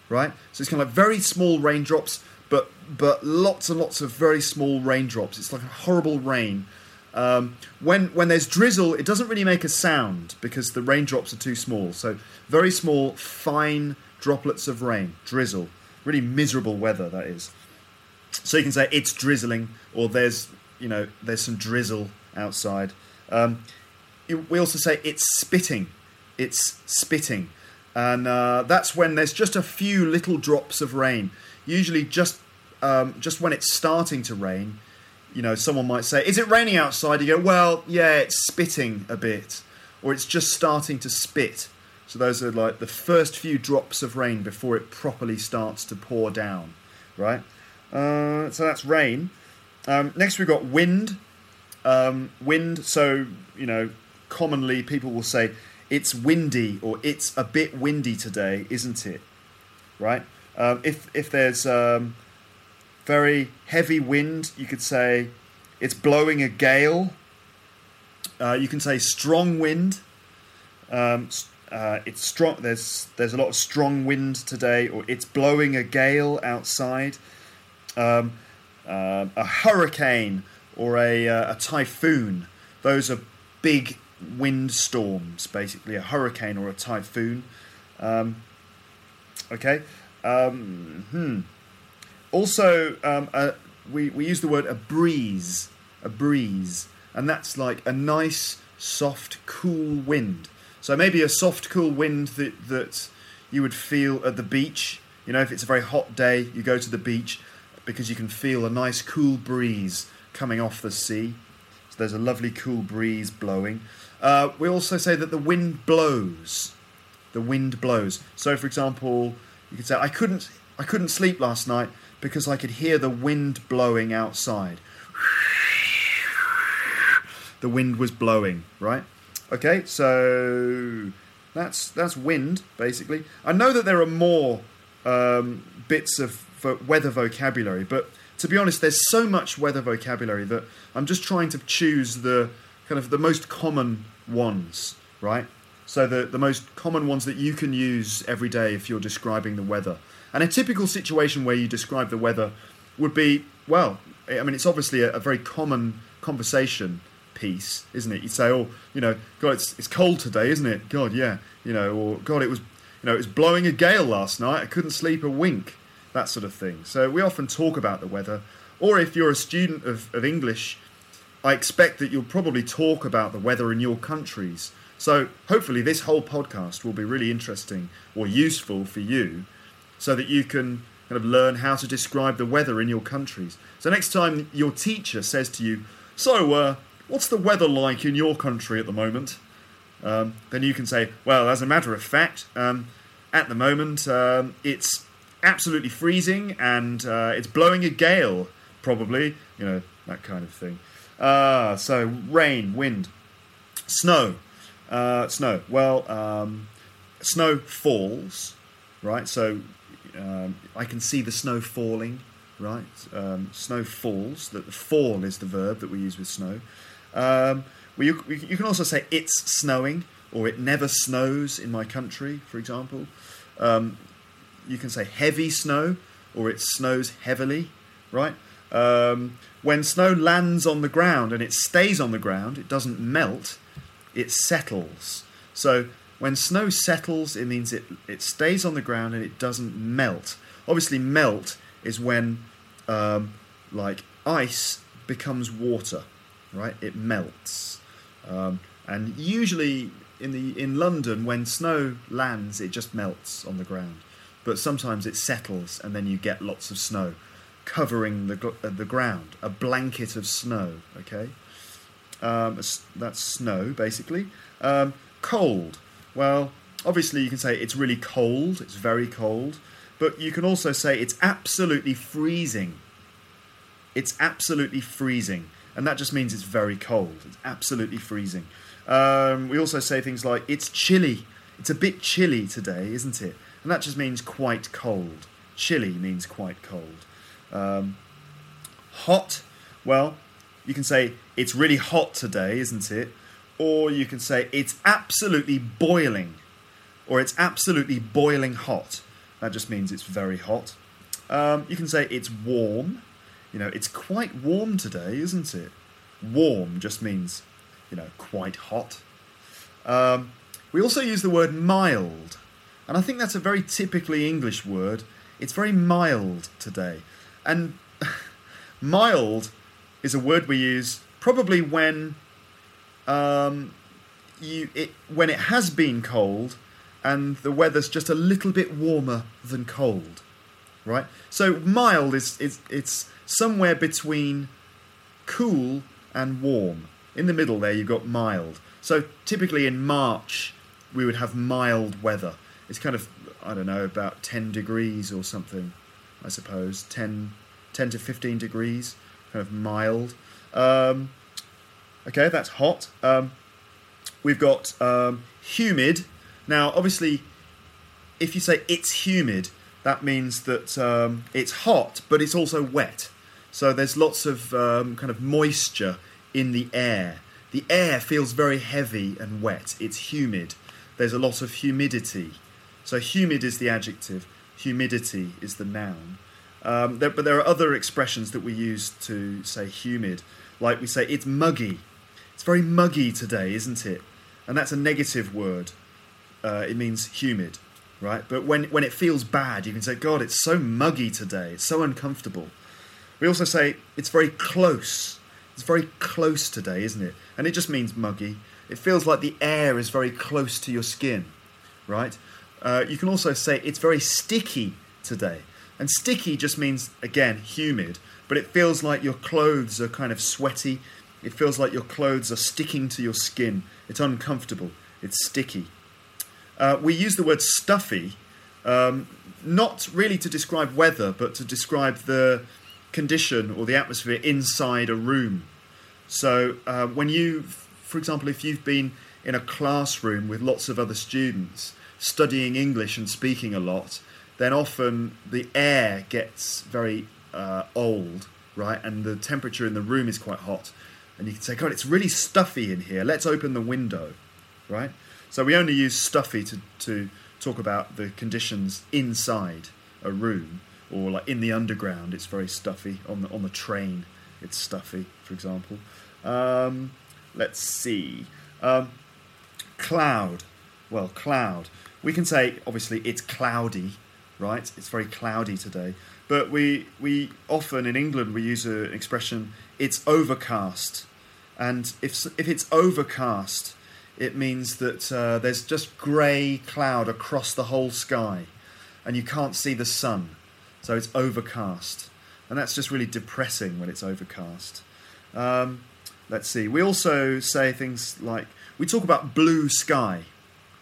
right? So it's kind of like very small raindrops, but but lots and lots of very small raindrops. It's like a horrible rain. Um, when when there's drizzle, it doesn't really make a sound because the raindrops are too small. So very small, fine droplets of rain, drizzle. Really miserable weather that is. So you can say it's drizzling, or there's you know there's some drizzle outside. Um, we also say it's spitting. It's spitting, and uh, that's when there's just a few little drops of rain. Usually, just um, just when it's starting to rain. You know, someone might say, "Is it raining outside?" You go, "Well, yeah, it's spitting a bit, or it's just starting to spit." So those are like the first few drops of rain before it properly starts to pour down, right? Uh, so that's rain. Um, next we've got wind. Um, wind. So you know, commonly people will say it's windy or it's a bit windy today, isn't it? Right. Um, if if there's um, very heavy wind, you could say it's blowing a gale. Uh, you can say strong wind. Um, uh, it's strong. There's there's a lot of strong wind today, or it's blowing a gale outside um, uh, a hurricane or a, uh, a typhoon. Those are big windstorms, basically, a hurricane or a typhoon. Um, okay. Um, hmm. Also, um, uh, we, we use the word a breeze, a breeze, and that's like a nice, soft, cool wind. So maybe a soft, cool wind that, that you would feel at the beach. You know, if it's a very hot day, you go to the beach because you can feel a nice cool breeze coming off the sea. So there's a lovely cool breeze blowing. Uh, we also say that the wind blows. The wind blows. So, for example, you could say, "I couldn't, I couldn't sleep last night because I could hear the wind blowing outside." The wind was blowing, right? Okay, so that's that's wind basically. I know that there are more um, bits of vo- weather vocabulary. But to be honest, there's so much weather vocabulary that I'm just trying to choose the kind of the most common ones, right? So the, the most common ones that you can use every day if you're describing the weather. And a typical situation where you describe the weather would be, well, I mean, it's obviously a, a very common conversation piece, isn't it? You say, oh, you know, God, it's, it's cold today, isn't it? God, yeah. You know, or God, it was, you know, it was blowing a gale last night. I couldn't sleep a wink. That sort of thing. So we often talk about the weather. Or if you're a student of, of English, I expect that you'll probably talk about the weather in your countries. So hopefully this whole podcast will be really interesting or useful for you so that you can kind of learn how to describe the weather in your countries. So next time your teacher says to you, so uh, what's the weather like in your country at the moment? Um, then you can say, well, as a matter of fact, um, at the moment um, it's absolutely freezing and uh, it's blowing a gale, probably, you know, that kind of thing. Uh, so rain, wind, snow. Uh, snow. Well, um, snow falls, right? So um, I can see the snow falling, right? Um, snow falls. That the fall is the verb that we use with snow. Um, well, you, you, can also say it's snowing or it never snows in my country, for example. Um, you can say heavy snow or it snows heavily, right? Um, when snow lands on the ground and it stays on the ground, it doesn't melt, it settles. So when snow settles, it means it, it stays on the ground and it doesn't melt. Obviously, melt is when um, like ice becomes water, right? It melts. Um, and usually in the in London, when snow lands, it just melts on the ground. But sometimes it settles, and then you get lots of snow covering the uh, the ground, a blanket of snow. Okay, um, that's snow basically. Um, cold. Well, obviously you can say it's really cold. It's very cold, but you can also say it's absolutely freezing. It's absolutely freezing, and that just means it's very cold. It's absolutely freezing. Um, we also say things like it's chilly. It's a bit chilly today, isn't it? And that just means quite cold. Chilly means quite cold. Um, hot, well, you can say it's really hot today, isn't it? Or you can say it's absolutely boiling, or it's absolutely boiling hot. That just means it's very hot. Um, you can say it's warm. You know, it's quite warm today, isn't it? Warm just means, you know, quite hot. Um, we also use the word mild, and I think that's a very typically English word. It's very mild today. And mild is a word we use probably when um, you it when it has been cold and the weather's just a little bit warmer than cold, right? So mild is is it's somewhere between cool and warm. In the middle there you've got mild. So typically in March we would have mild weather. It's kind of I don't know about 10 degrees or something. I suppose 10, 10 to 15 degrees, kind of mild. Um, okay, that's hot. Um, we've got um, humid. Now, obviously, if you say it's humid, that means that um, it's hot, but it's also wet. So there's lots of um, kind of moisture in the air. The air feels very heavy and wet. It's humid. There's a lot of humidity. So humid is the adjective humidity is the noun. Um, there, but there are other expressions that we use to say humid, like we say it's muggy. It's very muggy today, isn't it? And that's a negative word. Uh, it means humid, right? But when, when it feels bad, you can say, God, it's so muggy today. It's so uncomfortable. We also say it's very close. It's very close today, isn't it? And it just means muggy. It feels like the air is very close to your skin, right? Uh, you can also say it's very sticky today. And sticky just means, again, humid, but it feels like your clothes are kind of sweaty. It feels like your clothes are sticking to your skin. It's uncomfortable. It's sticky. Uh, we use the word stuffy, um, not really to describe weather, but to describe the condition or the atmosphere inside a room. So uh, when you, for example, if you've been in a classroom with lots of other students, studying English and speaking a lot, then often the air gets very uh, old, right? And the temperature in the room is quite hot. And you can say, God, it's really stuffy in here. Let's open the window, right? So we only use stuffy to, to talk about the conditions inside a room or like in the underground. It's very stuffy on the on the train. It's stuffy, for example. Um, let's see. Um, cloud. Well, cloud. We can say obviously it's cloudy, right? It's very cloudy today. But we we often in England we use an expression it's overcast, and if if it's overcast, it means that uh, there's just grey cloud across the whole sky, and you can't see the sun, so it's overcast, and that's just really depressing when it's overcast. Um, let's see. We also say things like we talk about blue sky,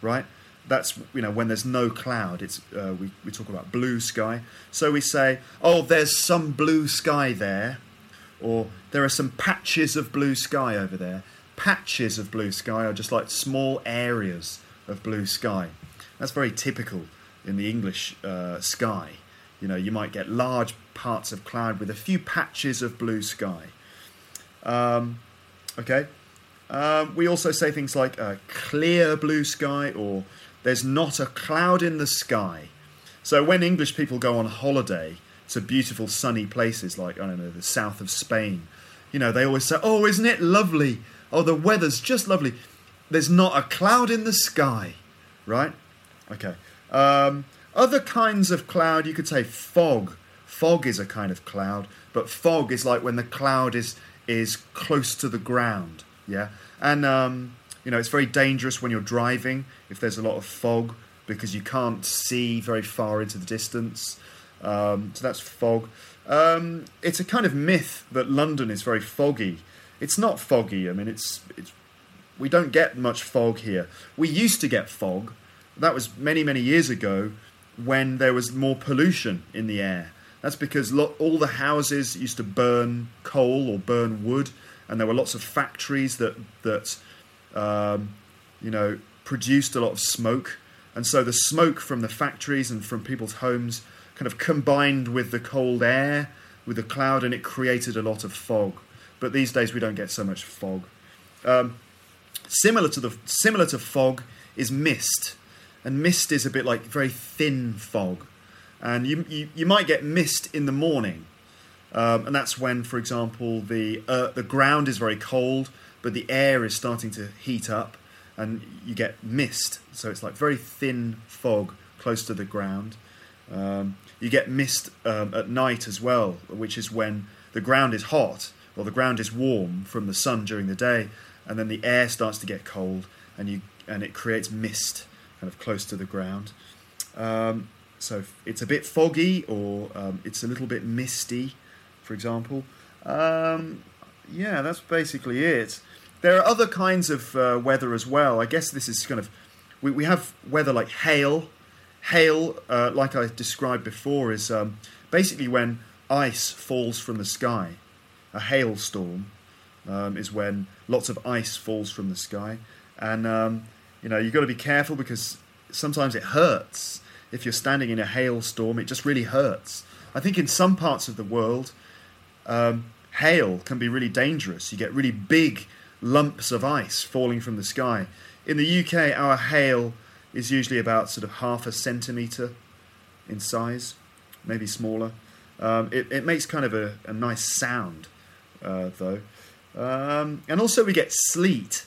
right? That's you know when there's no cloud. It's uh, we we talk about blue sky. So we say, oh, there's some blue sky there, or there are some patches of blue sky over there. Patches of blue sky are just like small areas of blue sky. That's very typical in the English uh, sky. You know, you might get large parts of cloud with a few patches of blue sky. Um, okay. Um, we also say things like uh, clear blue sky or there's not a cloud in the sky. So when English people go on holiday to beautiful sunny places like, I don't know, the south of Spain, you know, they always say, oh, isn't it lovely? Oh, the weather's just lovely. There's not a cloud in the sky, right? Okay. Um, other kinds of cloud, you could say fog. Fog is a kind of cloud, but fog is like when the cloud is is close to the ground. Yeah, and um, you know it's very dangerous when you're driving if there's a lot of fog because you can't see very far into the distance. Um, so that's fog. Um, it's a kind of myth that London is very foggy. It's not foggy. I mean, it's it's we don't get much fog here. We used to get fog. That was many many years ago when there was more pollution in the air. That's because lo- all the houses used to burn coal or burn wood, and there were lots of factories that that um, you know produced a lot of smoke, and so the smoke from the factories and from people's homes kind of combined with the cold air, with the cloud, and it created a lot of fog. But these days we don't get so much fog. Um, similar to the similar to fog is mist, and mist is a bit like very thin fog and you, you, you might get mist in the morning. Um, and that's when, for example, the, uh, the ground is very cold, but the air is starting to heat up, and you get mist. So it's like very thin fog close to the ground. Um, you get mist um, at night as well, which is when the ground is hot or the ground is warm from the sun during the day, and then the air starts to get cold, and you and it creates mist kind of close to the ground. Um, so it's a bit foggy or um, it's a little bit misty, for example. Um, yeah, that's basically it. There are other kinds of uh, weather as well. I guess this is kind of we, we have weather like hail. Hail, uh, like I described before, is um, basically when ice falls from the sky. A hailstorm um, is when lots of ice falls from the sky, and um, you know you've got to be careful because sometimes it hurts if you're standing in a hailstorm, it just really hurts. I think in some parts of the world, um, hail can be really dangerous. You get really big lumps of ice falling from the sky. In the UK, our hail is usually about sort of half a centimetre in size, maybe smaller. Um, it, it, makes kind of a, a nice sound, uh, though. Um, and also, we get sleet.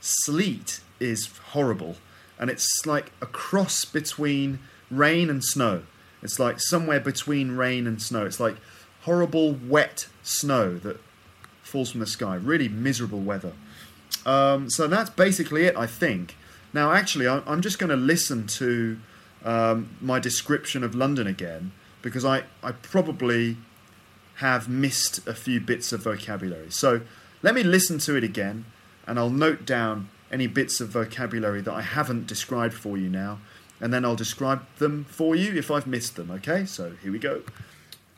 Sleet is horrible, and it's like a cross between rain and snow. It's like somewhere between rain and snow. It's like horrible wet snow that falls from the sky. Really miserable weather. Um, so that's basically it, I think. Now, actually, I'm just going to listen to um, my description of London again because I, I probably have missed a few bits of vocabulary. So let me listen to it again and I'll note down any bits of vocabulary that I haven't described for you now and then I'll describe them for you if I've missed them. Okay, so here we go.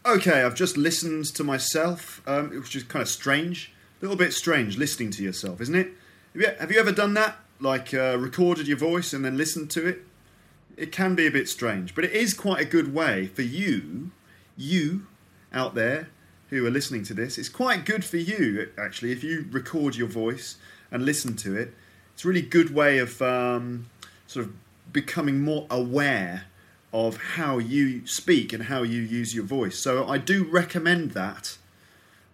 Okay, I've just listened to myself, um, which is kind of strange, a little bit strange listening to yourself, isn't it? Have you, ever done that? Like uh, recorded your voice and then listened to it? it can be a bit strange, but it is quite a good way for you, you out there who are listening to this. It's quite good for you actually if you record your voice and listen to it. It's a really good way of um, sort of becoming more aware of how you speak and how you use your voice. So I do recommend that.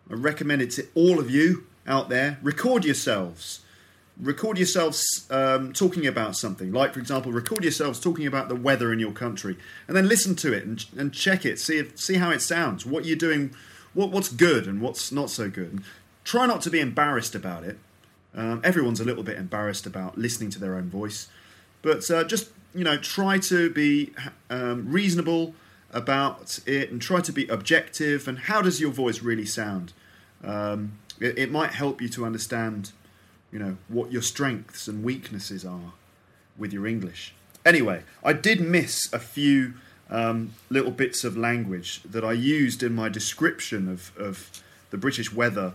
I recommend it to all of you out there. Record yourselves record yourselves um, talking about something. Like, for example, record yourselves talking about the weather in your country, and then listen to it and, and check it, see if, see how it sounds, what you're doing, what, what's good and what's not so good. And try not to be embarrassed about it. Um, everyone's a little bit embarrassed about listening to their own voice, but uh, just you know, try to be um, reasonable about it and try to be objective. And how does your voice really sound? Um, it, it might help you to understand you know, what your strengths and weaknesses are with your English. Anyway, I did miss a few um, little bits of language that I used in my description of, of the British weather,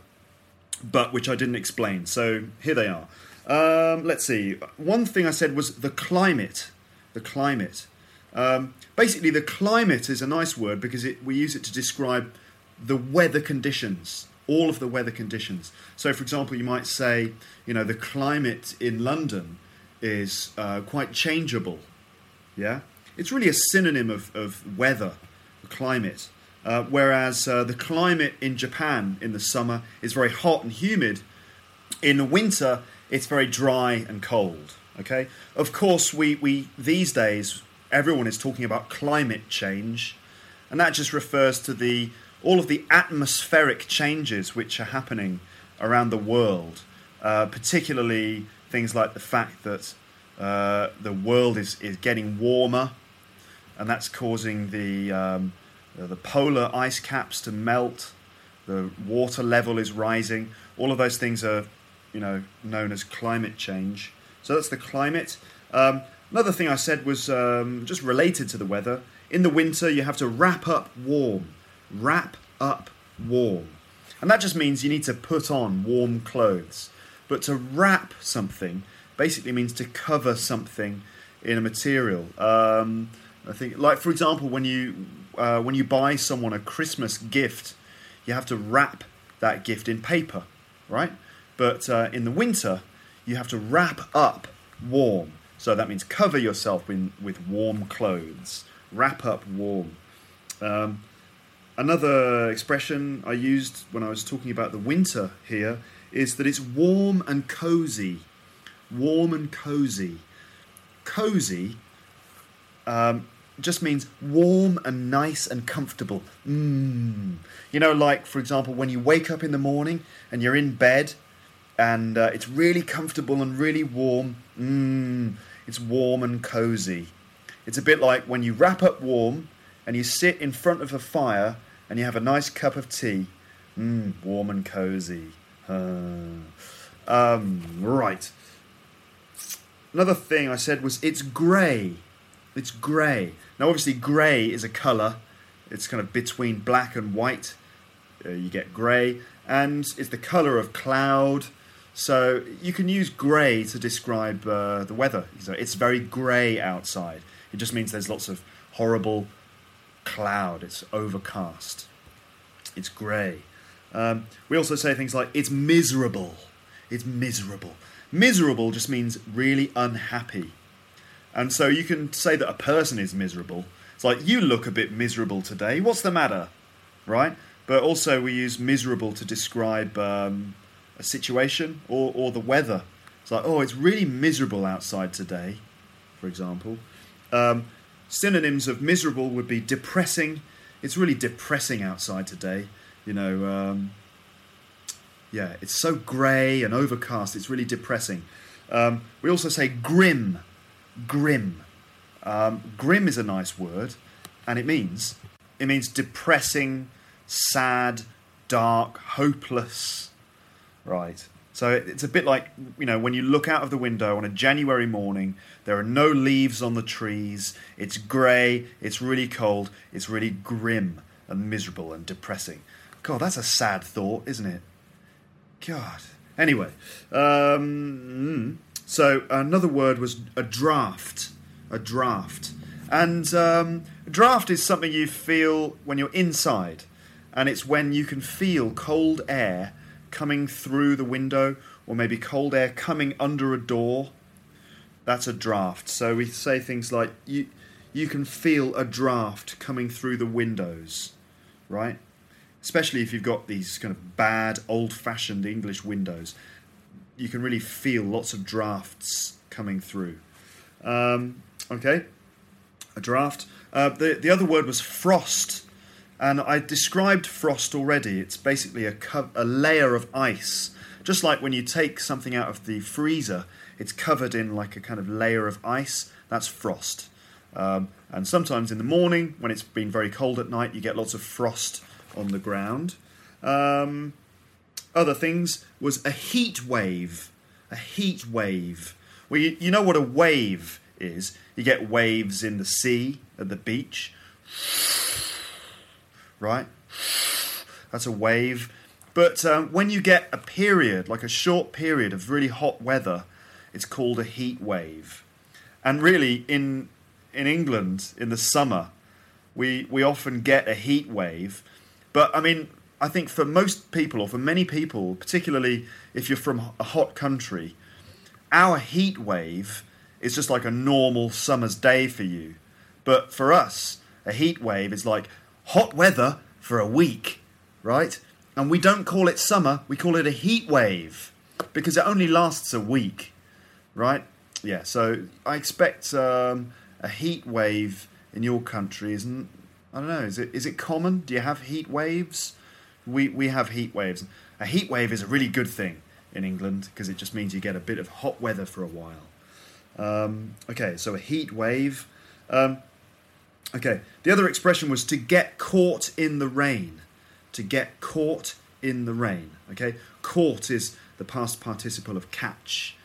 but which I didn't explain. So here they are. Um, let's see. One thing I said was the climate. The climate. Um, basically, the climate is a nice word because it, we use it to describe the weather conditions all of the weather conditions. So, for example, you might say, you know, the climate in London is uh, quite changeable. Yeah, it's really a synonym of, of weather, climate. Uh, whereas uh, the climate in Japan in the summer is very hot and humid. In the winter, it's very dry and cold. Okay. Of course, we, we these days everyone is talking about climate change, and that just refers to the all of the atmospheric changes which are happening around the world, uh, particularly things like the fact that uh, the world is, is getting warmer, and that's causing the, um, the polar ice caps to melt, the water level is rising. All of those things are you know, known as climate change. So that's the climate. Um, another thing I said was um, just related to the weather. In the winter, you have to wrap up warm wrap up warm. And that just means you need to put on warm clothes. But to wrap something basically means to cover something in a material. Um, I think, like for example, when you uh, when you buy someone a Christmas gift, you have to wrap that gift in paper, right? But uh, in the winter, you have to wrap up warm. So that means cover yourself in, with warm clothes. Wrap up warm. Um, Another expression I used when I was talking about the winter here is that it's warm and cozy. Warm and cozy. Cozy um, just means warm and nice and comfortable. Mm. You know, like for example, when you wake up in the morning and you're in bed and uh, it's really comfortable and really warm. Mm. It's warm and cozy. It's a bit like when you wrap up warm and you sit in front of a fire and you have a nice cup of tea. Mmm, warm and cozy. Uh, um, right. Another thing I said was it's grey. It's grey. Now, obviously, grey is a colour. It's kind of between black and white. Uh, you get grey, and it's the colour of cloud. So you can use grey to describe uh, the weather. So it's very grey outside. It just means there's lots of horrible cloud, it's overcast, it's grey. Um, we also say things like, it's miserable. It's miserable. Miserable just means really unhappy. And so you can say that a person is miserable. It's like, you look a bit miserable today. What's the matter? Right? But also, we use miserable to describe um, a situation or, or the weather. It's like, oh, it's really miserable outside today, for example. Um, Synonyms of miserable would be depressing. It's really depressing outside today. You know, um, yeah, it's so grey and overcast. It's really depressing. Um, we also say grim. Grim. Um, grim is a nice word, and it means it means depressing, sad, dark, hopeless. Right. So it's a bit like, you know, when you look out of the window on a January morning, there are no leaves on the trees, it's grey, it's really cold, it's really grim and miserable and depressing. God, that's a sad thought, isn't it? God. Anyway, um, so another word was a draft. a draft. And um, draft is something you feel when you're inside, and it's when you can feel cold air coming through the window, or maybe cold air coming under a door. That's a draft. So we say things like you you can feel a draft coming through the windows, right? Especially if you've got these kind of bad old-fashioned English windows, you can really feel lots of drafts coming through. Um, okay, a draft. Uh, the the other word was frost, and I described frost already. It's basically a co- a layer of ice, just like when you take something out of the freezer, it's covered in like a kind of layer of ice. That's frost. Um, and sometimes in the morning, when it's been very cold at night, you get lots of frost on the ground. Um, other things was a heat wave. A heat wave. Well, you, you know what a wave is. You get waves in the sea, at the beach. Right? That's a wave. But um, when you get a period, like a short period of really hot weather, it's called a heat wave. And really, in in England in the summer, we we often get a heat wave. But I mean, I think for most people, or for many people, particularly if you're from a hot country, our heat wave is just like a normal summer's day for you. But for us, a heat wave is like hot weather for a week, right? And we don't call it summer, we call it a heat wave because it only lasts a week, right? Yeah, so I expect um, a heat wave in your country isn't. I don't know. Is it is it common? Do you have heat waves? We we have heat waves. A heat wave is a really good thing in England because it just means you get a bit of hot weather for a while. Um, okay, so a heat wave. Um, okay, the other expression was to get caught in the rain. To get caught in the rain. Okay, caught is the past participle of catch,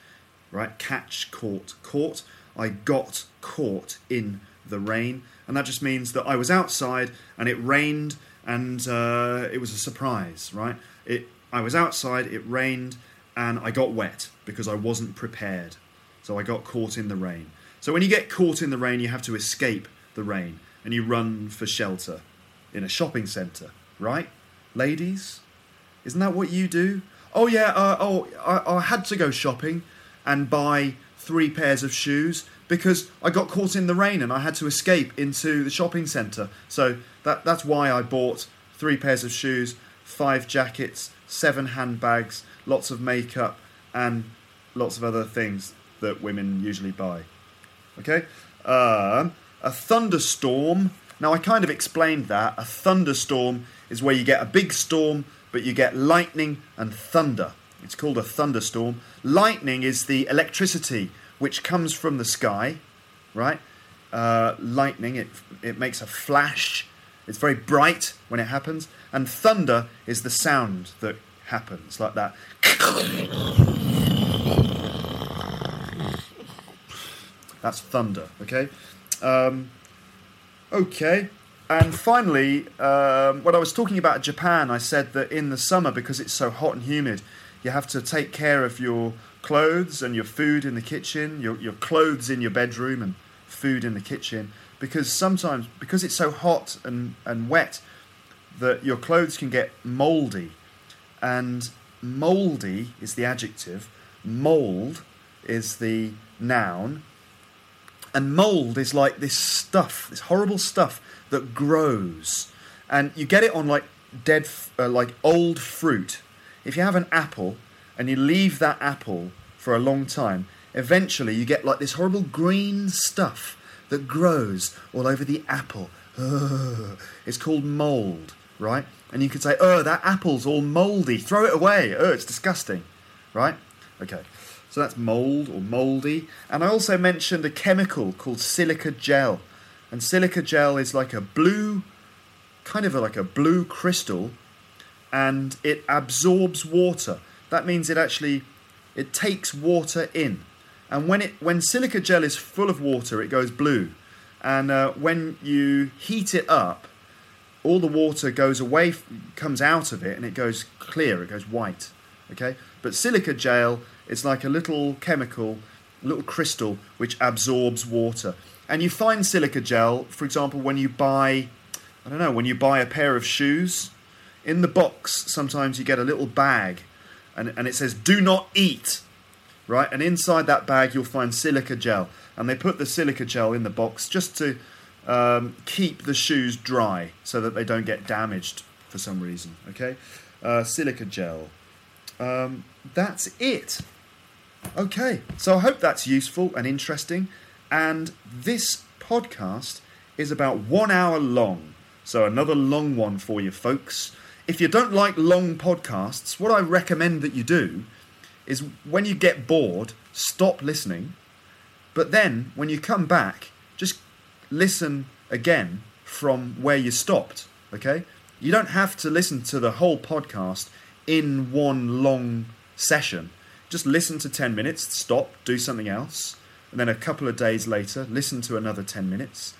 right? Catch, caught, caught. I got caught in the rain, and that just means that I was outside and it rained and uh, it was a surprise, right? It I was outside, it rained, and I got wet because I wasn't prepared. So I got caught in the rain. So when you get caught in the rain, you have to escape the rain and you run for shelter in a shopping centre, right? Ladies? Isn't that what you do? Oh, yeah, uh, oh, I, I had to go shopping and buy three pairs of shoes because I got caught in the rain and I had to escape into the shopping centre. So that, that's why I bought three pairs of shoes, five jackets, seven handbags, lots of makeup, and lots of other things that women usually buy. Okay? Um, a thunderstorm. Now, I kind of explained that. A thunderstorm is where you get a big storm, but you get lightning and thunder. It's called a thunderstorm. Lightning is the electricity which comes from the sky, right? Uh, lightning, it, it makes a flash. It's very bright when it happens. And thunder is the sound that happens, like that. That's thunder, okay? Um, okay. And finally, um, when I was talking about Japan, I said that in the summer, because it's so hot and humid, you have to take care of your clothes and your food in the kitchen, your, your clothes in your bedroom and food in the kitchen, because sometimes, because it's so hot and, and wet, that your clothes can get mouldy. And mouldy is the adjective, mould is the noun, and mold is like this stuff, this horrible stuff that grows, and you get it on like dead, uh, like old fruit. If you have an apple and you leave that apple for a long time, eventually you get like this horrible green stuff that grows all over the apple. Ugh. It's called mold, right? And you could say, "Oh, that apple's all moldy. Throw it away. Oh, it's disgusting." Right? Okay. So that's mold or moldy. And I also mentioned a chemical called silica gel. And silica gel is like a blue, kind of like a blue crystal, and it absorbs water. That means it actually it takes water in. And when it when silica gel is full of water, it goes blue. And uh, when you heat it up, all the water goes away, comes out of it, and it goes clear. It goes white. Okay, but silica gel is like a little chemical little crystal which absorbs water. And you find silica gel, for example, when you buy, I don't know, when you buy a pair of shoes. In the box, sometimes you get a little bag and, and it says, do not eat, right? And inside that bag, you'll find silica gel. And they put the silica gel in the box just to um, keep the shoes dry so that they don't get damaged for some reason, okay? Uh, silica gel. Um, that's it. Okay, so I hope that's useful and interesting. And this podcast is about one hour long. So another long one for you folks. If you don't like long podcasts, what I recommend that you do is when you get bored, stop listening. But then when you come back, just listen again from where you stopped. Okay? You don't have to listen to the whole podcast in one long session. Just listen to 10 minutes, stop, do something else, and then a couple of days later, listen to another 10 minutes.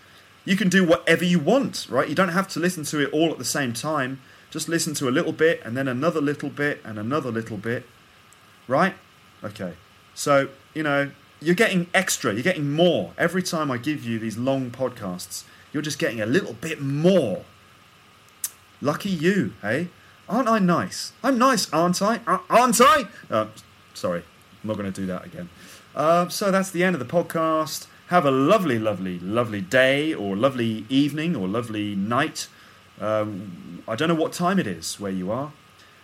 You can do whatever you want, right? You don't have to listen to it all at the same time. Just listen to a little bit, and then another little bit, and another little bit, right? Okay. So, you know, you're getting extra, you're getting more. Every time I give you these long podcasts, you're just getting a little bit more. Lucky you, hey? Aren't I nice? I'm nice, aren't I? Aren't I? Uh, sorry, I'm not going to do that again. Uh, so that's the end of the podcast. Have a lovely, lovely, lovely day, or lovely evening, or lovely night. Um, I don't know what time it is where you are.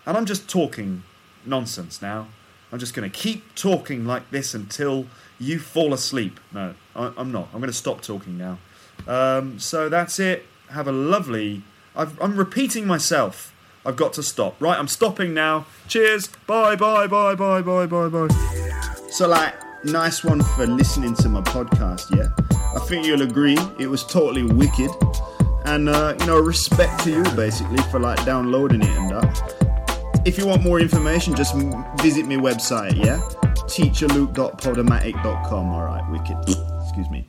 And I'm just talking nonsense now. I'm just going to keep talking like this until you fall asleep. No, I, am not. I'm going to stop talking now. Um, so that's it. Have a lovely. i am repeating myself. I've got to stop. Right, I'm stopping now. Cheers. Bye, bye, bye, bye, bye, bye, bye. So, like, nice one for listening to my podcast, yeah? I think you'll agree it was totally wicked. And, uh, you know, respect to you, basically, for, like, downloading it and that. If you want more information, just visit my website, yeah? teacherluke.podomatic.com. All right, wicked. Excuse me.